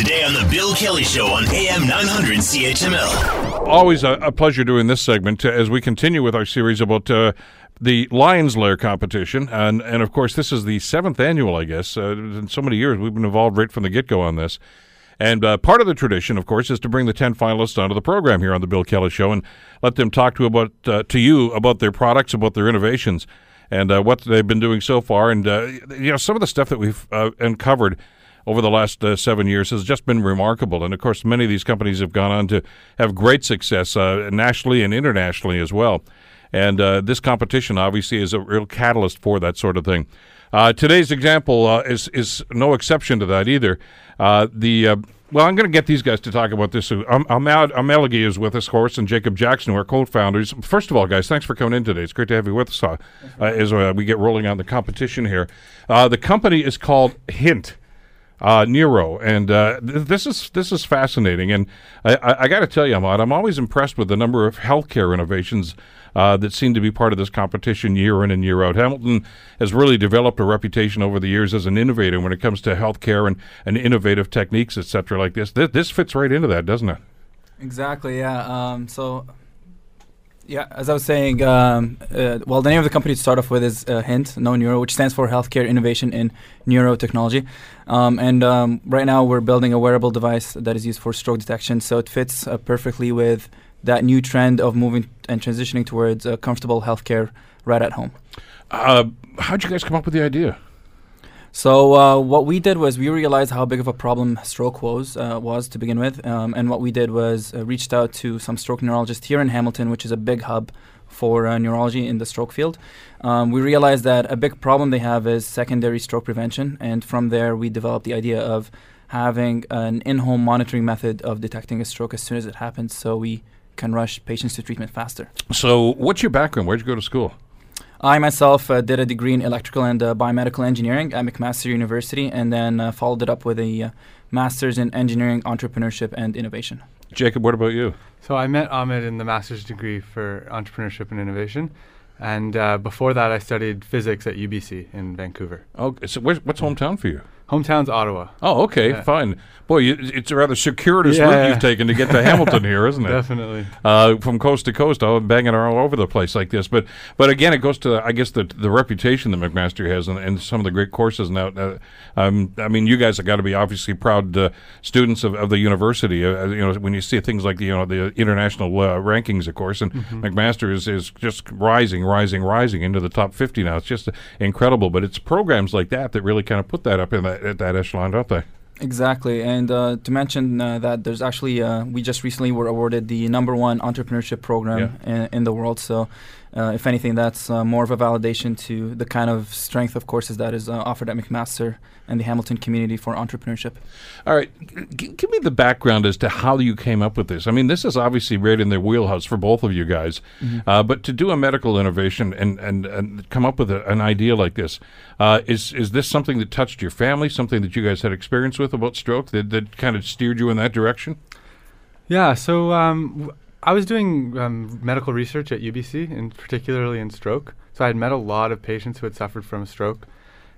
Today on The Bill Kelly Show on AM 900 CHML. Always a, a pleasure doing this segment uh, as we continue with our series about uh, the Lions Lair competition. And, and of course, this is the seventh annual, I guess. Uh, in so many years, we've been involved right from the get go on this. And uh, part of the tradition, of course, is to bring the 10 finalists onto the program here on The Bill Kelly Show and let them talk to, about, uh, to you about their products, about their innovations, and uh, what they've been doing so far. And, you know, some of the stuff that we've uncovered over the last uh, seven years has just been remarkable. And of course, many of these companies have gone on to have great success uh, nationally and internationally as well. And uh, this competition obviously is a real catalyst for that sort of thing. Uh, today's example uh, is is no exception to that either. Uh, the well, I'm going to get these guys to talk about this. Um, Ahmed Ameligi is with us, of course, and Jacob Jackson, who are co-founders. First of all, guys, thanks for coming in today. It's great to have you with us uh, as uh, we get rolling on the competition here. Uh, the company is called Hint uh, Neuro, and uh, th- this is this is fascinating. And I, I, I got to tell you, Ahmed, I'm always impressed with the number of healthcare innovations uh, that seem to be part of this competition year in and year out. Hamilton has really developed a reputation over the years as an innovator when it comes to healthcare and, and innovative techniques, etc. like this. Th- this fits right into that, doesn't it? Exactly. Yeah. Um, so yeah, as I was saying, um, uh, well, the name of the company to start off with is uh, HINT, No Neuro, which stands for Healthcare Innovation in Neurotechnology. Um, and um, right now, we're building a wearable device that is used for stroke detection. So it fits uh, perfectly with that new trend of moving and transitioning towards comfortable healthcare right at home. Uh, how'd you guys come up with the idea? So uh, what we did was we realized how big of a problem stroke was uh, was to begin with, um, and what we did was uh, reached out to some stroke neurologists here in Hamilton, which is a big hub for uh, neurology in the stroke field. Um, we realized that a big problem they have is secondary stroke prevention, and from there we developed the idea of having an in-home monitoring method of detecting a stroke as soon as it happens, so we can rush patients to treatment faster. So, what's your background? Where'd you go to school? I myself uh, did a degree in electrical and uh, biomedical engineering at McMaster University, and then uh, followed it up with a uh, master's in engineering, entrepreneurship, and innovation. Jacob, what about you? So I met Ahmed in the master's degree for entrepreneurship and innovation, and uh, before that, I studied physics at UBC in Vancouver. Oh, so what's hometown for you? Hometown's Ottawa. Oh, okay, yeah. fine. Boy, you, it's a rather circuitous yeah, route you've taken to get to Hamilton here, isn't it? Definitely. Uh, from coast to coast, oh, banging all over the place like this. But but again, it goes to I guess the the reputation that McMaster has and, and some of the great courses now. Uh, um, I mean, you guys have got to be obviously proud uh, students of, of the university. Uh, you know, when you see things like the you know the international uh, rankings, of course, and mm-hmm. McMaster is is just rising, rising, rising into the top fifty now. It's just incredible. But it's programs like that that really kind of put that up in that at that echelon, don't they? Exactly, and uh, to mention uh, that there's actually uh, we just recently were awarded the number one entrepreneurship program yeah. in, in, the world. So, uh, if anything, that's uh, more of a validation to the kind of strength of courses that is uh, offered at McMaster and the Hamilton community for entrepreneurship. All right, G- give me the background as to how you came up with this. I mean, this is obviously right in the wheelhouse for both of you guys, mm-hmm. uh, but to do a medical innovation and and, and come up with a, an idea like this, uh, is is this something that touched your family? Something that you guys had experience with about stroke that that kind of steered you in that direction? Yeah. So. Um, I was doing um, medical research at UBC, and particularly in stroke. So I had met a lot of patients who had suffered from stroke,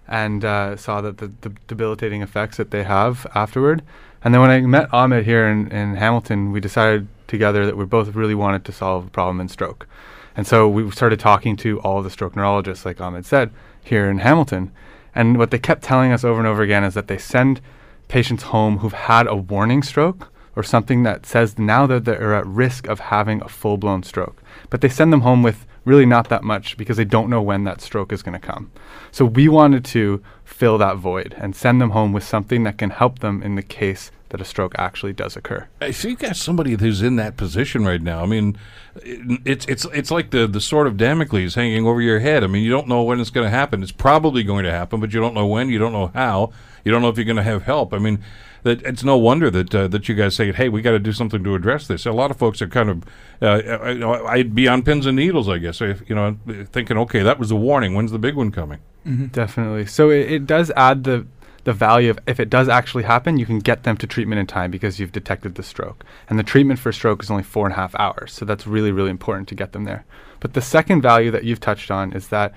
and uh, saw that the, the, debilitating effects that they have afterward. And then when I met Ahmed here in, in Hamilton, we decided together that we both really wanted to solve a problem in stroke. And so we started talking to all the stroke neurologists, like Ahmed said, here in Hamilton. And what they kept telling us over and over again is that they send patients home who've had a warning stroke or something that says now that they're at risk of having a full blown stroke. But they send them home with really not that much because they don't know when that stroke is going to come. So we wanted to fill that void and send them home with something that can help them in the case that a stroke actually does occur. I see you got somebody who's in that position right now. I mean, it's it's it's like the the sword of Damocles hanging over your head. I mean, you don't know when it's going to happen. It's probably going to happen, but you don't know when. You don't know how. You don't know if you're going to have help. I mean, that it's no wonder that uh, that you guys say, "Hey, we got to do something to address this." A lot of folks are kind of, uh, you know, I'd be on pins and needles, I guess, if, you know, thinking, "Okay, that was a warning. When's the big one coming?" Mm-hmm. Definitely. So it, it does add the the value of if it does actually happen, you can get them to treatment in time because you've detected the stroke. And the treatment for stroke is only four and a half hours. So that's really, really important to get them there. But the second value that you've touched on is that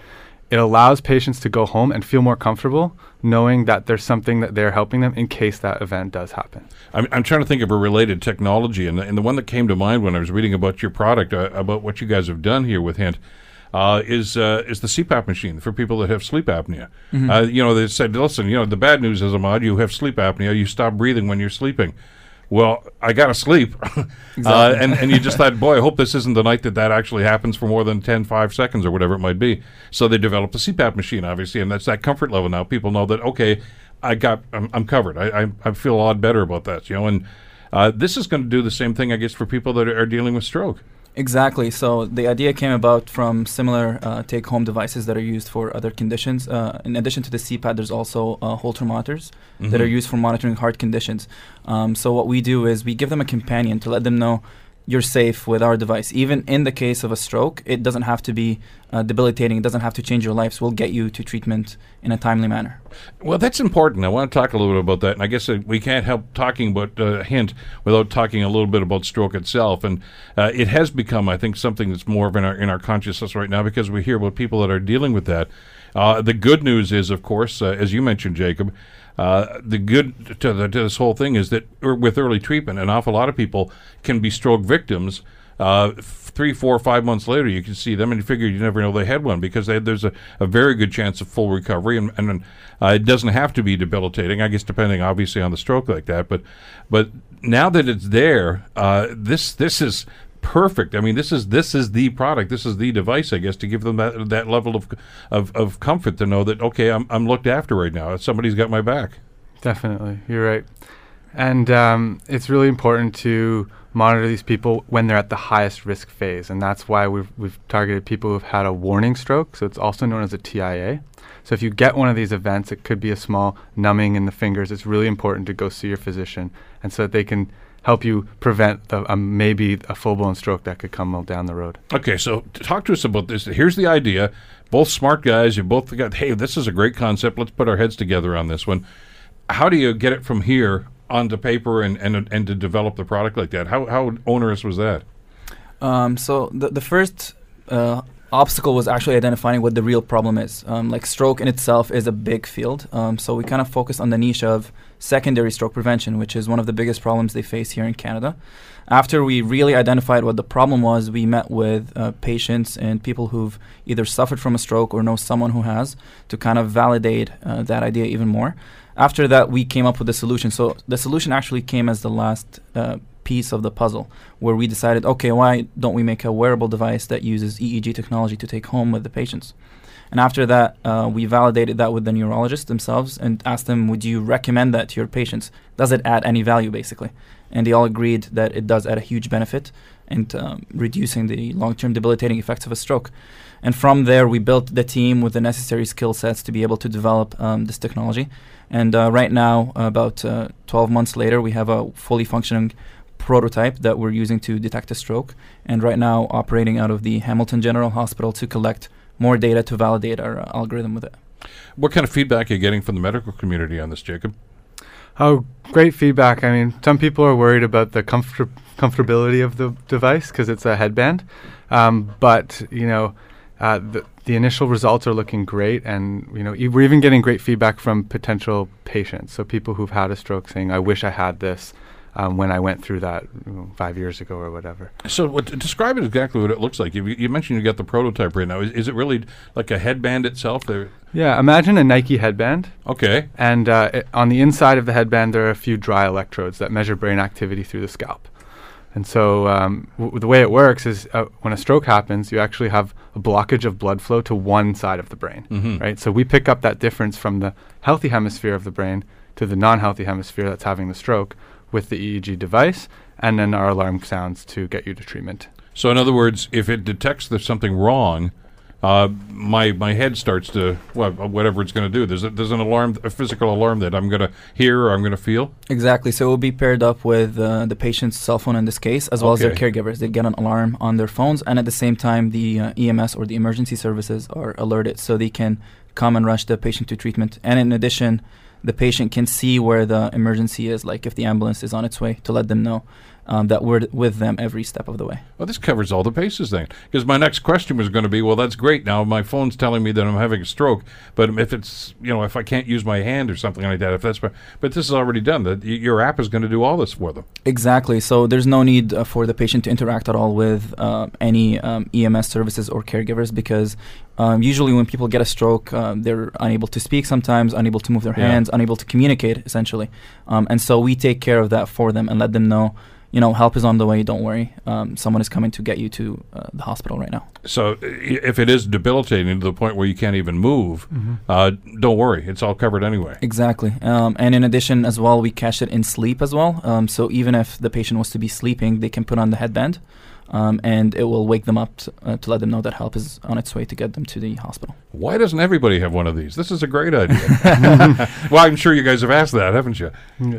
it allows patients to go home and feel more comfortable knowing that there's something that they're helping them in case that event does happen. I'm, I'm trying to think of a related technology, and the, and the one that came to mind when I was reading about your product, uh, about what you guys have done here with Hint, uh, is uh, is the CPAP machine for people that have sleep apnea. Mm-hmm. Uh, you know, they said, listen, you know, the bad news is, Ahmed, you have sleep apnea. You stop breathing when you're sleeping. Well, I got to sleep. uh, and, and you just thought, boy, I hope this isn't the night that that actually happens for more than 10, 5 seconds or whatever it might be. So they developed a CPAP machine, obviously, and that's that comfort level now. People know that, okay, I got, I'm, I'm covered. I, I, I feel a lot better about that, you know, and uh, this is going to do the same thing, I guess, for people that are, are dealing with stroke. Exactly. So the idea came about from similar uh, take-home devices that are used for other conditions. Uh, in addition to the CPAP, there's also uh, Holter monitors that are Mhm. used for monitoring heart conditions. Um, so what we do is we give them a companion to let them know you're safe with our device. Even in the case of a stroke, it doesn't have to be uh, debilitating. It doesn't have to change your life. So we'll get you to treatment in a timely manner. Well, that's important. I want to talk a little bit about that, and I guess uh, we can't help talking about uh, hint without talking a little bit about stroke itself. And uh, it has become, I think, something that's more of in our in our consciousness right now because we hear about people that are dealing with that. Uh, the good news is, of course, uh, as you mentioned, Jacob. Uh, the good to, the, to this whole thing is that er, with early treatment, an awful lot of people can be stroke victims. Uh, three, four, five months later, you can see them, and you figure you never know they had one because they, there's a, a very good chance of full recovery, and, and uh, it doesn't have to be debilitating. I guess depending, obviously, on the stroke like that. But but now that it's there, uh, this this is perfect. I mean, this is this is the product. This is the device, I guess, to give them that that level of of, of comfort to know that okay, I'm I'm looked after right now. Somebody's got my back. Definitely, you're right. And um, it's really important to monitor these people when they're at the highest risk phase, and that's why we've we've targeted people who've had a warning stroke. So it's also known as a TIA. So if you get one of these events, it could be a small numbing in the fingers. It's really important to go see your physician, and so that they can help you prevent the, um, maybe a full blown stroke that could come down the road. Okay, so talk to us about this. Here's the idea. Both smart guys. You both got. Hey, this is a great concept. Let's put our heads together on this one. How do you get it from here onto paper and and and to develop the product like that? How how onerous was that? Um, so the the first uh, obstacle was actually identifying what the real problem is. Um, like stroke in itself is a big field, um, so we kind of focused on the niche of secondary stroke prevention, which is one of the biggest problems they face here in Canada. After we really identified what the problem was, we met with uh, patients and people who've either suffered from a stroke or know someone who has to kind of validate uh, that idea even more. After that, we came up with a solution. So the solution actually came as the last uh, piece of the puzzle, where we decided, okay, why don't we make a wearable device that uses EEG technology to take home with the patients? And after that, uh, we validated that with the neurologists themselves and asked them, would you recommend that to your patients? Does it add any value, basically? And they all agreed that it does add a huge benefit in um, reducing the long term debilitating effects of a stroke. And from there, we built the team with the necessary skill sets to be able to develop um, this technology. And uh, right now, about uh, 12 months later, we have a fully functioning prototype that we're using to detect a stroke. And right now, operating out of the Hamilton General Hospital to collect more data to validate our uh, algorithm with it. What kind of feedback are you getting from the medical community on this, Jacob? Oh, great feedback. I mean, some people are worried about the comfort- comfortability of the device because it's a headband. Um, but, you know, uh, the, the initial results are looking great. And, you know, e- we're even getting great feedback from potential patients. So people who've had a stroke saying, I wish I had this um, when I went through that you know, five years ago or whatever. So, what, describe it exactly what it looks like. You, you mentioned you got the prototype right now. Is, is it really like a headband itself? There, Yeah, imagine a Nike headband. okay. And uh, it, on the inside of the headband, there are a few dry electrodes that measure brain activity through the scalp. And so um, w- the way it works is uh, when a stroke happens, you actually have a blockage of blood flow to one side of the brain, Mhm. right? So we pick up that difference from the healthy hemisphere of the brain to the non-healthy hemisphere that's having the stroke with the EEG device, and then our alarm sounds to get you to treatment. So, in other words, if it detects there's something wrong, uh, my my head starts to well, whatever it's going to do. There's a, there's an alarm, a physical alarm that I'm going to hear or I'm going to feel. Exactly. So it will be paired up with uh, the patient's cell phone in this case, as well as their caregivers. They get an alarm on their phones, and at the same time, the uh, EMS or the emergency services are alerted so they can come and rush the patient to treatment. And in addition, the patient can see where the emergency is, like if the ambulance is on its way, to let them know um, that we're with them every step of the way. Well, this covers all the bases then. Because my next question was going to be, well, that's great. Now my phone's telling me that I'm having a stroke, but if it's, you know, if I can't use my hand or something like that, if that's, but this is already done. That your app is going to do all this for them. Exactly. So there's no need uh, for the patient to interact at all with uh, any um, EMS services or caregivers because um, usually when people get a stroke, um, they're unable to speak sometimes, unable to move their Yeah. hands, unable to communicate essentially. Um, and so we take care of that for them and let them know, you know, help is on the way. Don't worry. Um, someone is coming to get you to uh, the hospital right now. So if it is debilitating to the point where you can't even move, uh, don't worry. It's all covered anyway. Exactly. Um, and in addition, as well, we catch it in sleep as well. Um, so even if the patient was to be sleeping, they can put on the headband, um, and it will wake them up t- uh, to let them know that help is on its way to get them to the hospital. Why doesn't everybody have one of these? This is a great idea. well, I'm sure you guys have asked that, haven't you?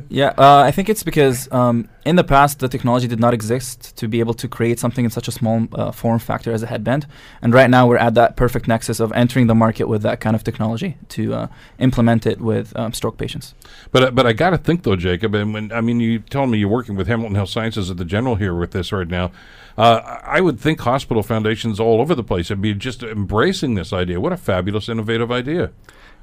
Yeah, uh, I think it's because um, in the past the technology did not exist to be able to create something in such a small uh, form factor as a headband, and right now we're at that perfect nexus of entering the market with that kind of technology to uh, implement it with um, stroke patients. But uh, but I got to think though, Jacob. And when I mean, you told me you're working with Hamilton Health Sciences at the General here with this right now. Uh, I would think hospital foundations all over the place would be just embracing this idea. What a fabulous, innovative idea!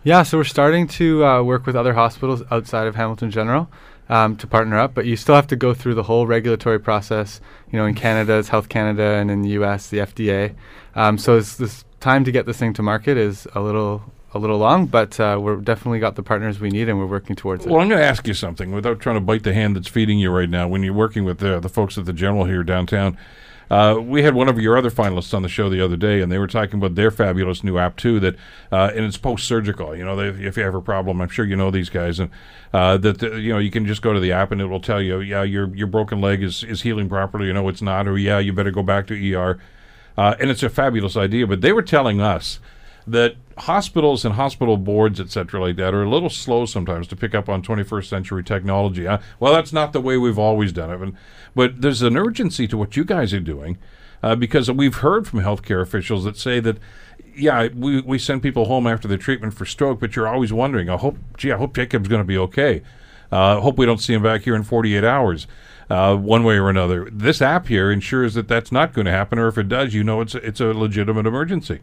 Yeah, so we're starting to uh, work with other hospitals outside of Hamilton General um, to partner up, but you still have to go through the whole regulatory process. You know, in Canada, it's Health Canada, and in the U.S., the FDA. Um, so this time to get this thing to market is a little a little long, but uh, we're definitely got the partners we need, and we're working towards Well, it. Well, I'm going to ask you something without trying to bite the hand that's feeding you right now. When you're working with the, the folks at the General here downtown, uh, we had one of your other finalists on the show the other day, and they were talking about their fabulous new app too. That uh, and it's post-surgical. You know, they, if you have a problem, I'm sure you know these guys, and uh, that the, you know you can just go to the app and it will tell you, yeah, your your broken leg is is healing properly. You know, it's not, or yeah, you better go back to ER. Uh, and it's a fabulous idea. But they were telling us that hospitals and hospital boards, et cetera, like that, are a little slow sometimes to pick up on 21st century technology. Uh, well, that's not the way we've always done it. And, but there's an urgency to what you guys are doing uh, because we've heard from healthcare officials that say that, yeah, we, we send people home after the treatment for stroke, but you're always wondering, I hope, gee, I hope Jacob's going to be okay. Uh, hope we don't see him back here in 48 hours. Uh, one way or another, this app here ensures that that's not going to happen, or if it does, you know it's a, it's a legitimate emergency.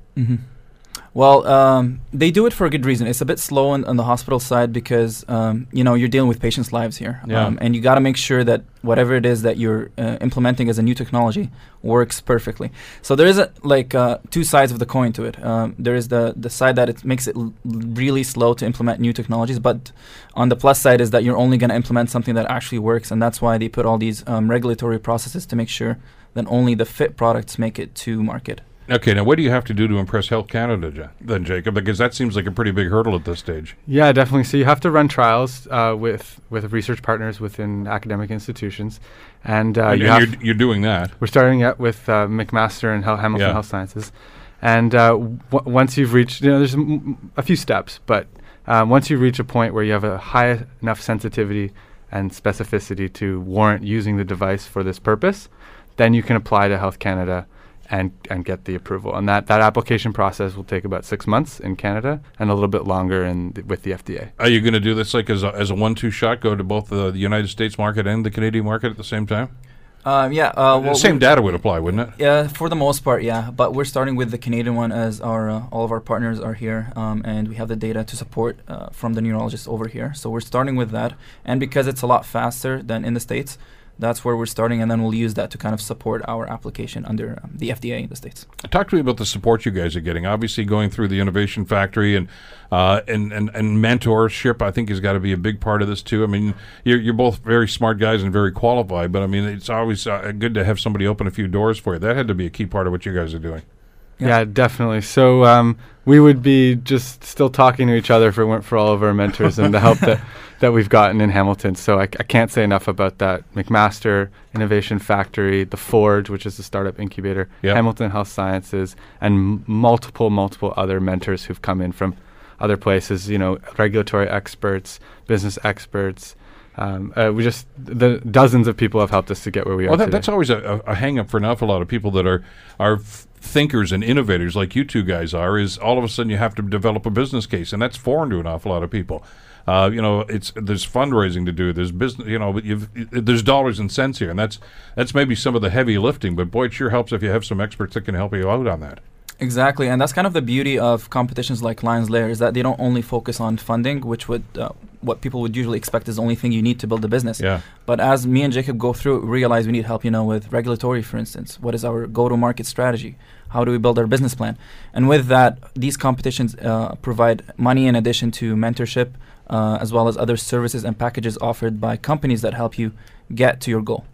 Well, um, they do it for a good reason. It's a bit slow on, on the hospital side because um, you know you're dealing with patients' lives here, Yeah. um, and you got to make sure that whatever it is that you're uh, implementing as a new technology works perfectly. So there is a, like uh, two sides of the coin to it. Um, there is the the side that it makes it l- really slow to implement new technologies, but on the plus side is that you're only going to implement something that actually works, and that's why they put all these um, regulatory processes to make sure that only the fit products make it to market. Okay, now what do you have to do to impress Health Canada, then, Jacob? Because that seems like a pretty big hurdle at this stage. Yeah, definitely. So you have to run trials uh, with with research partners within academic institutions, and uh, and you have you're, you're doing that. We're starting out with uh, McMaster and Hel- Hamilton Yeah. Health Sciences, and uh, w- once you've reached, you know, there's m- a few steps, but um, once you reach a point where you have a high enough sensitivity and specificity to warrant using the device for this purpose, then you can apply to Health Canada and and get the approval. And that that application process will take about six months in Canada and a little bit longer in th- with the FDA. Are you going to do this like as a, as a one-two shot, go to both the, the United States market and the Canadian market at the same time? Um, yeah, uh, the well, same data would apply, wouldn't it? Yeah, for the most part, yeah. But we're starting with the Canadian one as our uh, all of our partners are here, um, and we have the data to support uh, from the neurologists over here. So we're starting with that, and because it's a lot faster than in the states, that's where we're starting, and then we'll use that to kind of support our application under um, the FDA in the states. Talk to me about the support you guys are getting. Obviously, going through the Innovation Factory and uh, and, and and mentorship, I think, has got to be a big part of this too. I mean, you're, you're both very smart guys and very qualified, but I mean, it's always uh, good to have somebody open a few doors for you. That had to be a key part of what you guys are doing. Yeah. Yeah, definitely. So um, we would be just still talking to each other if it weren't for all of our mentors and the help that, that we've gotten in Hamilton. So I, I can't say enough about that. McMaster, Innovation Factory, The Forge, which is a startup incubator, Yep. Hamilton Health Sciences, and m- multiple, multiple other mentors who've come in from other places, you know, regulatory experts, business experts. Um, uh, we just, the dozens of people have helped us to get where we Well, are that, today. that's always a, a, hang up for an awful lot of people that are are f- thinkers and innovators like you two guys are. Is all of a sudden you have to develop a business case, and that's foreign to an awful lot of people. Uh, you know, it's there's fundraising to do. There's business. You know, but you've, there's dollars and cents here, and that's that's maybe some of the heavy lifting. But boy, it sure helps if you have some experts that can help you out on that. Exactly, and that's kind of the beauty of competitions like Lions Lair is that they don't only focus on funding, which would uh, what people would usually expect is the only thing you need to build a business. Yeah. But as me and Jacob go through, realize we need help. You know, with regulatory, for instance, what is our go-to-market strategy? How do we build our business plan? And with that, these competitions uh, provide money in addition to mentorship, uh, as well as other services and packages offered by companies that help you get to your goal.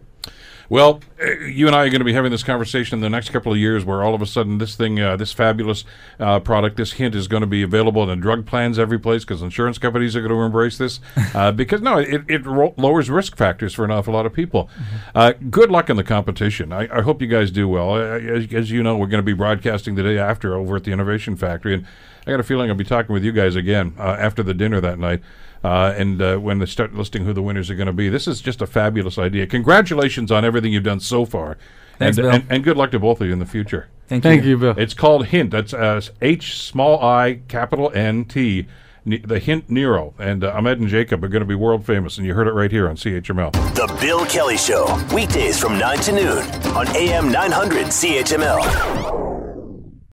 Well, uh, you and I are going to be having this conversation in the next couple of years, where all of a sudden this thing, uh, this fabulous uh, product, this hint, is going to be available in drug plans every place because insurance companies are going to embrace this. Uh, because no, it, it ro- lowers risk factors for an awful lot of people. Mm-hmm. Uh, good luck in the competition. I, I hope you guys do well. As, as you know, we're going to be broadcasting the day after over at the Innovation Factory, and I got a feeling I'll be talking with you guys again uh, after the dinner that night. Uh, and uh, when they start listing who the winners are going to be, this is just a fabulous idea. Congratulations on everything you've done so far, Thanks, and, Bill. and, and good luck to both of you in the future. Thank, you. Thank you, Bill. It's called Hint. That's uh, H small I capital N T, Ne- the Hint Neuro, and uh, Ahmed and Jacob are going to be world famous, and you heard it right here on CHML. The Bill Kelly Show, weekdays from 9 to noon on AM 900 CHML.